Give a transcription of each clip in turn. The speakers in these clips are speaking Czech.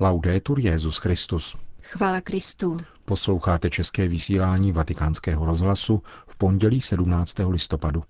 Laudetur Jezus Christus. Chvála Kristu. Posloucháte české vysílání Vatikánského rozhlasu v pondělí 17. listopadu.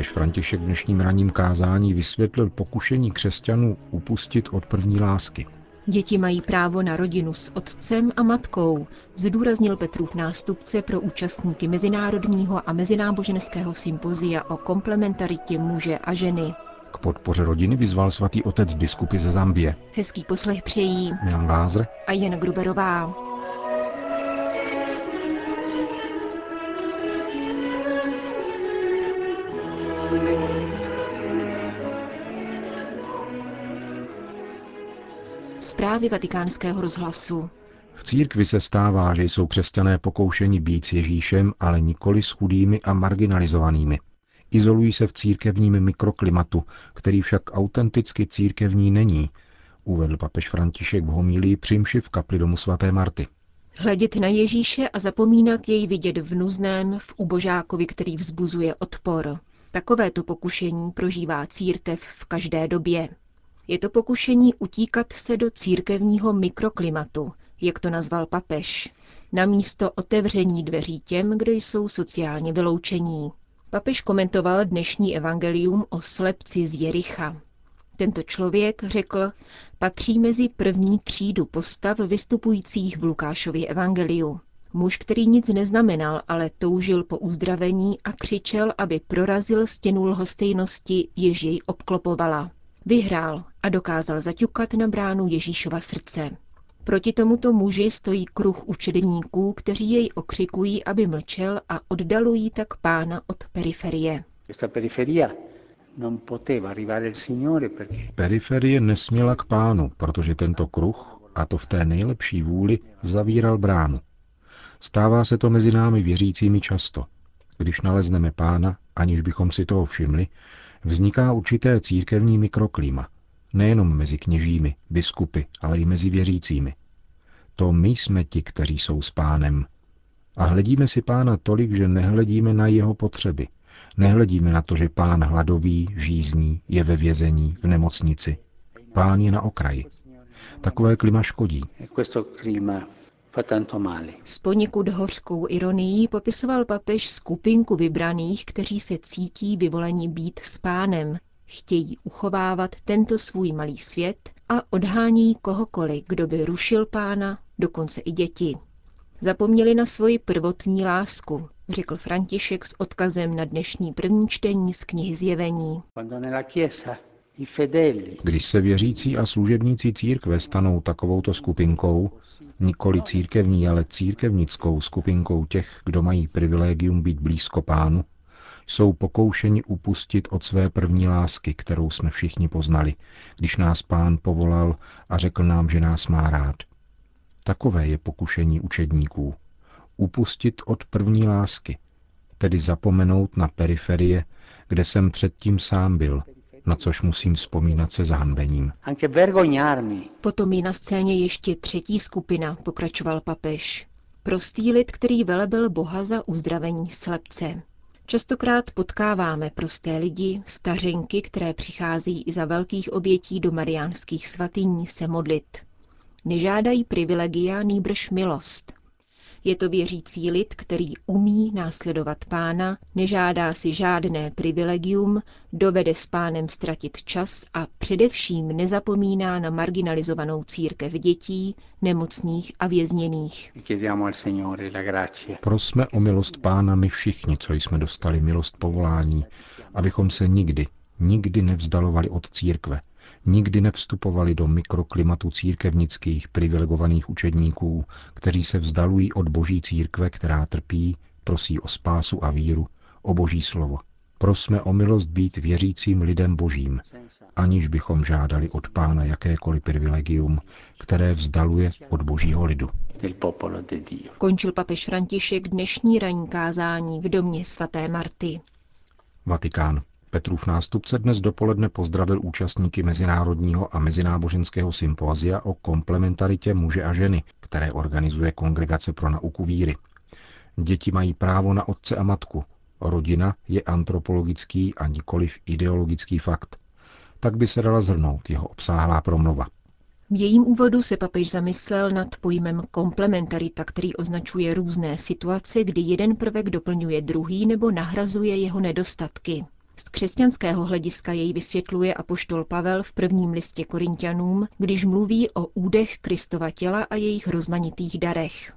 Papež František dnešním ranním kázání vysvětlil pokušení křesťanů upustit od první lásky. Děti mají právo na rodinu s otcem a matkou, zdůraznil Petrův nástupce pro účastníky Mezinárodního a mezináboženského sympozia o komplementaritě muže a ženy. K podpoře rodiny vyzval svatý otec biskupy ze Zambie. Hezký poslech přejí Milan Glázer a Jen Gruberová. Zprávy vatikánského rozhlasu. V církvi se stává, že jsou křesťané pokoušeni být s Ježíšem, ale nikoli s chudými a marginalizovanými. Izolují se v církevním mikroklimatu, který však autenticky církevní není, uvedl papež František v homílii přimši v kapli domu svaté Marty. Hledět na Ježíše a zapomínat jej vidět v nuzném, v ubožákovi, který vzbuzuje odpor. Takovéto pokušení prožívá církev v každé době. Je to pokušení utíkat se do církevního mikroklimatu, jak to nazval papež, na místo otevření dveří těm, kdo jsou sociálně vyloučení. Papež komentoval dnešní evangelium o slepci z Jericha. Tento člověk, řekl, patří mezi první třídu postav vystupujících v Lukášově evangeliu. Muž, který nic neznamenal, ale toužil po uzdravení a křičel, aby prorazil stěnu lhostejnosti, jež jej obklopovala. Vyhrál a dokázal zaťukat na bránu Ježíšova srdce. Proti tomuto muži stojí kruh učedníků, kteří jej okřikují, aby mlčel a oddalují tak pána od periferie. Periferie nesměla k pánu, protože tento kruh, a to v té nejlepší vůli, zavíral bránu. Stává se to mezi námi věřícími často. Když nalezneme pána, aniž bychom si toho všimli, vzniká určité církevní mikroklima, nejenom mezi kněžími, biskupy, ale i mezi věřícími. To my jsme ti, kteří jsou s pánem. A hledíme si pána tolik, že nehledíme na jeho potřeby. Nehledíme na to, že pán hladový, žízní, je ve vězení, v nemocnici. Pán je na okraji. Takové klima škodí. S poněkud hořkou ironií popisoval papež skupinku vybraných, kteří se cítí vyvoleni být s pánem, chtějí uchovávat tento svůj malý svět a odhánějí kohokoliv, kdo by rušil pána, dokonce i děti. Zapomněli na svoji prvotní lásku, řekl František s odkazem na dnešní první čtení z knihy Zjevení. Když se věřící a služebníci církve stanou takovouto skupinkou, nikoli církevní, ale církevnickou skupinkou těch, kdo mají privilegium být blízko pánu, jsou pokoušeni upustit od své první lásky, kterou jsme všichni poznali, když nás pán povolal a řekl nám, že nás má rád. Takové je pokušení učedníků. Upustit od první lásky, tedy zapomenout na periferie, kde jsem předtím sám byl, na což musím vzpomínat se zahanbením. Potom je na scéně ještě třetí skupina, pokračoval papež. Prostý lid, který velebil Boha za uzdravení slepce. Častokrát potkáváme prosté lidi, stařenky, které přichází i za velkých obětí do mariánských svatyní se modlit. Nežádají privilegia, nýbrž milost. Je to věřící lid, který umí následovat pána, nežádá si žádné privilegium, dovede s pánem ztratit čas a především nezapomíná na marginalizovanou církev dětí, nemocných a vězněných. Prosme o milost pána my všichni, co jsme dostali milost povolání, abychom se nikdy, nikdy nevzdalovali od církve, nikdy nevstupovali do mikroklimatu církevnických privilegovaných učedníků, kteří se vzdalují od boží církve, která trpí, prosí o spásu a víru, o boží slovo. Prosme o milost být věřícím lidem božím, aniž bychom žádali od pána jakékoliv privilegium, které vzdaluje od božího lidu. Končil papež František dnešní ranní kázání v domě svaté Marty. Vatikán. Petrův nástupce dnes dopoledne pozdravil účastníky Mezinárodního a mezináboženského sympózia o komplementaritě muže a ženy, které organizuje Kongregace pro nauku víry. Děti mají právo na otce a matku. Rodina je antropologický a nikoliv ideologický fakt. Tak by se dala zhrnout jeho obsáhlá promluva. V jejím úvodu se papež zamyslel nad pojmem komplementarita, který označuje různé situace, kdy jeden prvek doplňuje druhý nebo nahrazuje jeho nedostatky. Z křesťanského hlediska jej vysvětluje apoštol Pavel v prvním listě Korintianům, když mluví o údech Kristova těla a jejich rozmanitých darech.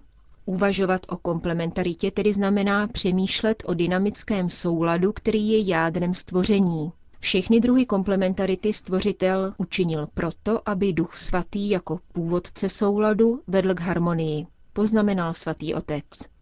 Uvažovat o komplementaritě tedy znamená přemýšlet o dynamickém souladu, který je jádrem stvoření. Všechny druhy komplementarity stvořitel učinil proto, aby duch svatý jako původce souladu vedl k harmonii, poznamenal svatý otec.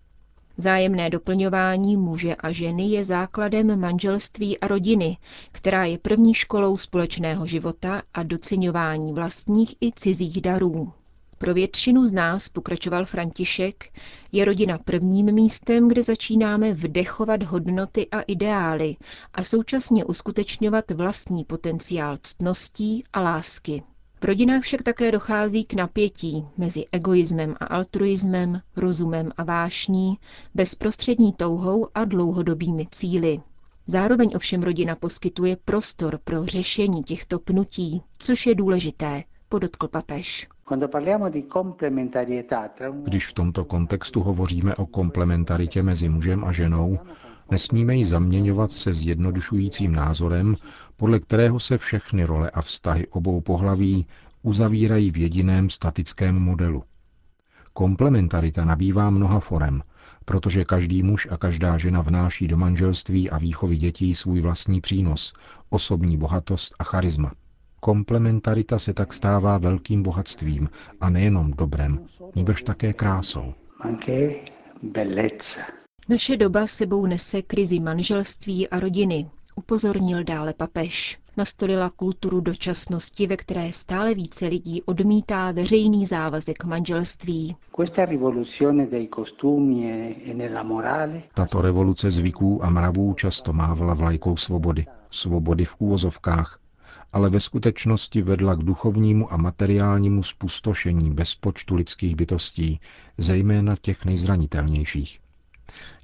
Zájemné doplňování muže a ženy je základem manželství a rodiny, která je první školou společného života a doceňování vlastních i cizích darů. Pro většinu z nás, pokračoval František, je rodina prvním místem, kde začínáme vdechovat hodnoty a ideály a současně uskutečňovat vlastní potenciál ctností a lásky. V rodinách však také dochází k napětí mezi egoismem a altruismem, rozumem a vášní, bezprostřední touhou a dlouhodobými cíly. Zároveň ovšem rodina poskytuje prostor pro řešení těchto pnutí, což je důležité, podotkl papež. Když v tomto kontextu hovoříme o komplementaritě mezi mužem a ženou, nesmíme ji zaměňovat se zjednodušujícím názorem, podle kterého se všechny role a vztahy obou pohlaví uzavírají v jediném statickém modelu. Komplementarita nabývá mnoha forem, protože každý muž a každá žena vnáší do manželství a výchovy dětí svůj vlastní přínos, osobní bohatost a charisma. Komplementarita se tak stává velkým bohatstvím a nejenom dobrem, nýbrž také krásou. Naše doba sebou nese krizi manželství a rodiny, upozornil dále papež. Nastolila kulturu dočasnosti, ve které stále více lidí odmítá veřejný závazek manželství. E Tato revoluce zvyků a mravů často mávala vlajkou svobody. Svobody v úvozovkách, ale ve skutečnosti vedla k duchovnímu a materiálnímu spustošení bezpočtu lidských bytostí, zejména těch nejzranitelnějších.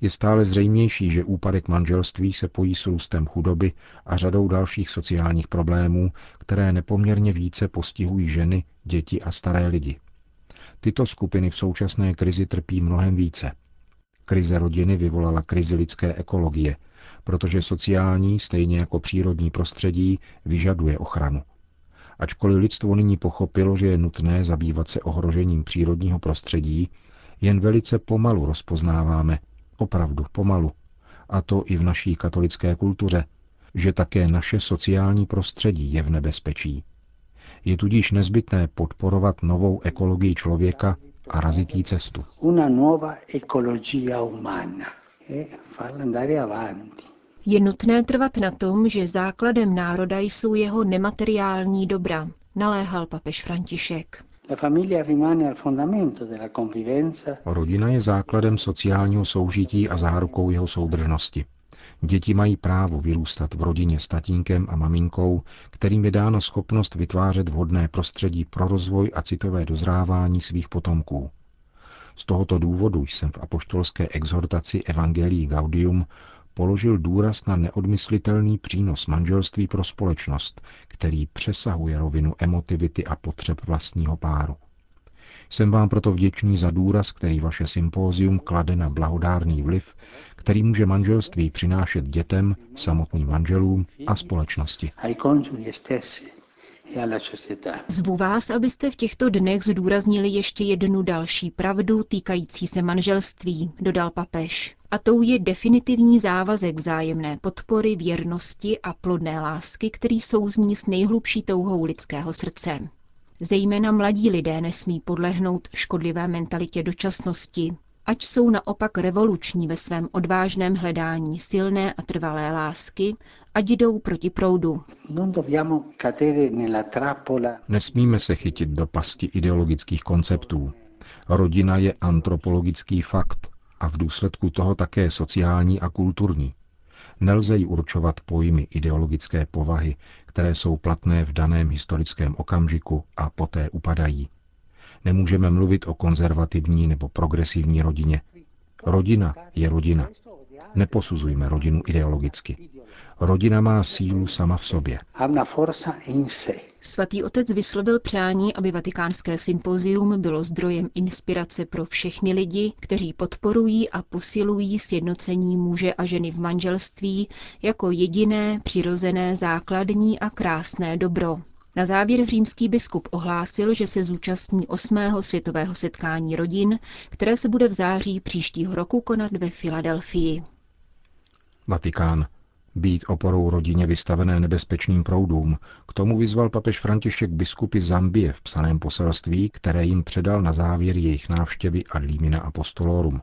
Je stále zřejmější, že úpadek manželství se pojí s růstem chudoby a řadou dalších sociálních problémů, které nepoměrně více postihují ženy, děti a staré lidi. Tyto skupiny v současné krizi trpí mnohem více. Krize rodiny vyvolala krizi lidské ekologie, protože sociální, stejně jako přírodní prostředí, vyžaduje ochranu. Ačkoliv lidstvo nyní pochopilo, že je nutné zabývat se ohrožením přírodního prostředí, jen velice pomalu rozpoznáváme, opravdu pomalu, a to i v naší katolické kultuře, že také naše sociální prostředí je v nebezpečí. Je tudíž nezbytné podporovat novou ekologii člověka a razitý cestu. Una nuova ecologia umana e avanti. Je nutné trvat na tom, že základem národa jsou jeho nemateriální dobra, naléhal papež František. Rodina je základem sociálního soužití a zárukou jeho soudržnosti. Děti mají právo vyrůstat v rodině s tatínkem a maminkou, kterým je dána schopnost vytvářet vhodné prostředí pro rozvoj a citové dozrávání svých potomků. Z tohoto důvodu jsem v apoštolské exhortaci Evangelii Gaudium položil důraz na neodmyslitelný přínos manželství pro společnost, který přesahuje rovinu emotivity a potřeb vlastního páru. Jsem vám proto vděčný za důraz, který vaše sympózium klade na blahodárný vliv, který může manželství přinášet dětem, samotným manželům a společnosti. Zvu vás, abyste v těchto dnech zdůraznili ještě jednu další pravdu týkající se manželství, dodal papež. A tou je definitivní závazek vzájemné podpory, věrnosti a plodné lásky, který souzní s nejhlubší touhou lidského srdce. Zejména mladí lidé nesmí podlehnout škodlivé mentalitě dočasnosti, ať jsou naopak revoluční ve svém odvážném hledání silné a trvalé lásky, ať jdou proti proudu. Nesmíme se chytit do pasti ideologických konceptů. Rodina je antropologický fakt a v důsledku toho také sociální a kulturní. Nelze jí určovat pojmy ideologické povahy, které jsou platné v daném historickém okamžiku a poté upadají. Nemůžeme mluvit o konzervativní nebo progresivní rodině. Rodina je rodina. Neposuzujme rodinu ideologicky. Rodina má sílu sama v sobě. Svatý otec vyslovil přání, aby vatikánské sympozium bylo zdrojem inspirace pro všechny lidi, kteří podporují a posilují sjednocení muže a ženy v manželství jako jediné, přirozené, základní a krásné dobro. Na závěr římský biskup ohlásil, že se zúčastní 8. světového setkání rodin, které se bude v září příštího roku konat ve Filadelfii. Vatikán. Být oporou rodině vystavené nebezpečným proudům, k tomu vyzval papež František biskupy Zambie v psaném poselství, které jim předal na závěr jejich návštěvy ad limina apostolorum.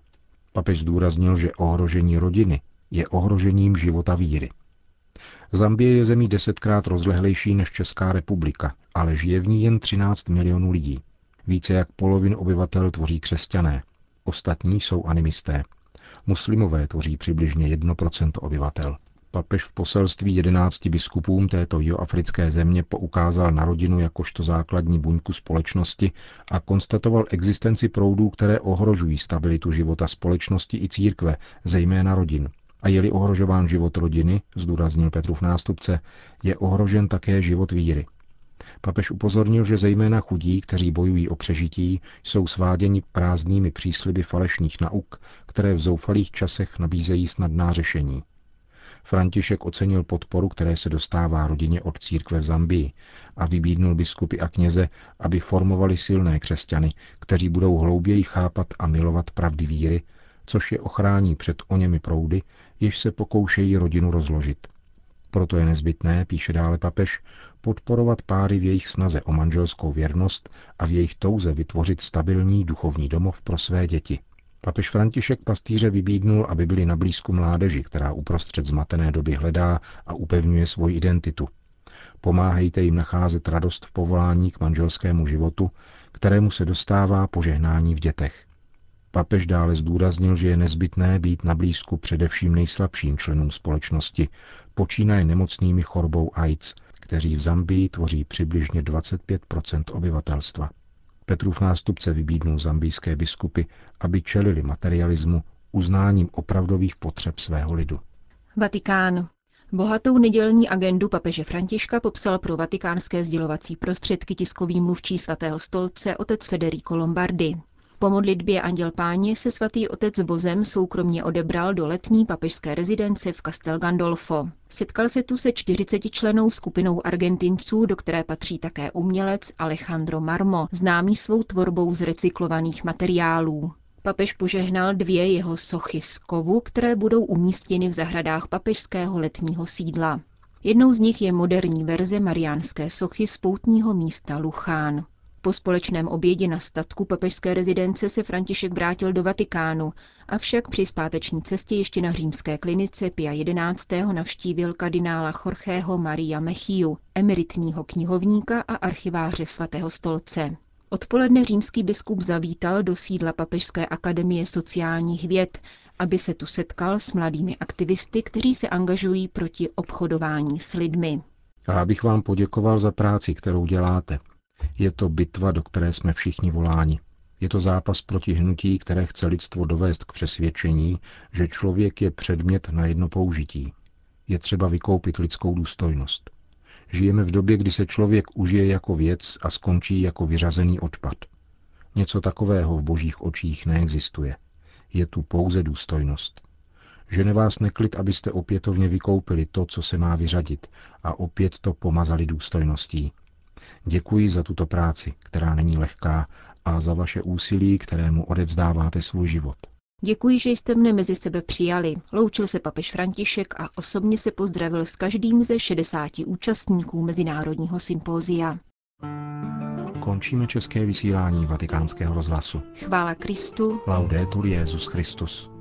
Papež zdůraznil, že ohrožení rodiny je ohrožením života víry. Zambie je zemí desetkrát rozlehlejší než Česká republika, ale žije v ní jen 13 milionů lidí. Více jak polovinu obyvatel tvoří křesťané. Ostatní jsou animisté. Muslimové tvoří přibližně 1% obyvatel. Papež v poselství jedenácti biskupům této jihoafrické země poukázal na rodinu jakožto základní buňku společnosti a konstatoval existenci proudů, které ohrožují stabilitu života společnosti i církve, zejména rodin. A je-li ohrožován život rodiny, zdůraznil Petrův nástupce, je ohrožen také život víry. Papež upozornil, že zejména chudí, kteří bojují o přežití, jsou sváděni prázdnými přísliby falešných nauk, které v zoufalých časech nabízejí snadná řešení. František ocenil podporu, které se dostává rodině od církve v Zambii a vybídnul biskupy a kněze, aby formovali silné křesťany, kteří budou hlouběji chápat a milovat pravdy víry, což je ochrání před oněmi proudy, jež se pokoušejí rodinu rozložit. Proto je nezbytné, píše dále papež, podporovat páry v jejich snaze o manželskou věrnost a v jejich touze vytvořit stabilní duchovní domov pro své děti. Papež František pastýře vybídnul, aby byli na blízku mládeži, která uprostřed zmatené doby hledá a upevňuje svoji identitu. Pomáhejte jim nacházet radost v povolání k manželskému životu, kterému se dostává požehnání v dětech. Papež dále zdůraznil, že je nezbytné být na blízku především nejslabším členům společnosti, počínaje nemocnými chorbou AIDS, kteří v Zambii tvoří přibližně 25% obyvatelstva. Petrův nástupce vybídnul zambijské biskupy, aby čelili materialismu uznáním opravdových potřeb svého lidu. Vatikán. Bohatou nedělní agendu papeže Františka popsal pro vatikánské sdělovací prostředky tiskový mluvčí svatého stolce otec Federico Lombardi. Po modlitbě Anděl Páně se svatý otec vozem soukromně odebral do letní papežské rezidence v Castel Gandolfo. Setkal se tu se 40 členou skupinou Argentinců, do které patří také umělec Alejandro Marmo, známý svou tvorbou z recyklovaných materiálů. Papež požehnal dvě jeho sochy z kovu, které budou umístěny v zahradách papežského letního sídla. Jednou z nich je moderní verze mariánské sochy z poutního místa Luchán. Po společném obědě na statku papežské rezidence se František vrátil do Vatikánu, avšak při zpáteční cestě ještě na římské klinice Pia 11. navštívil kardinála Jorgeho Maria Mechiu, emeritního knihovníka a archiváře svatého stolce. Odpoledne římský biskup zavítal do sídla Papežské akademie sociálních věd, aby se tu setkal s mladými aktivisty, kteří se angažují proti obchodování s lidmi. Já bych vám poděkoval za práci, kterou děláte, je to bitva, do které jsme všichni voláni. Je to zápas proti hnutí, které chce lidstvo dovést k přesvědčení, že člověk je předmět na jedno použití. Je třeba vykoupit lidskou důstojnost. Žijeme v době, kdy se člověk užije jako věc a skončí jako vyřazený odpad. Něco takového v božích očích neexistuje. Je tu pouze důstojnost. Žene vás neklid, abyste opětovně vykoupili to, co se má vyřadit a opět to pomazali důstojností. Děkuji za tuto práci, která není lehká, a za vaše úsilí, kterému odevzdáváte svůj život. Děkuji, že jste mne mezi sebe přijali. Loučil se papež František a osobně se pozdravil s každým ze 60 účastníků Mezinárodního sympózia. Končíme české vysílání vatikánského rozhlasu. Chvála Kristu. Laudetur Jezus Christus.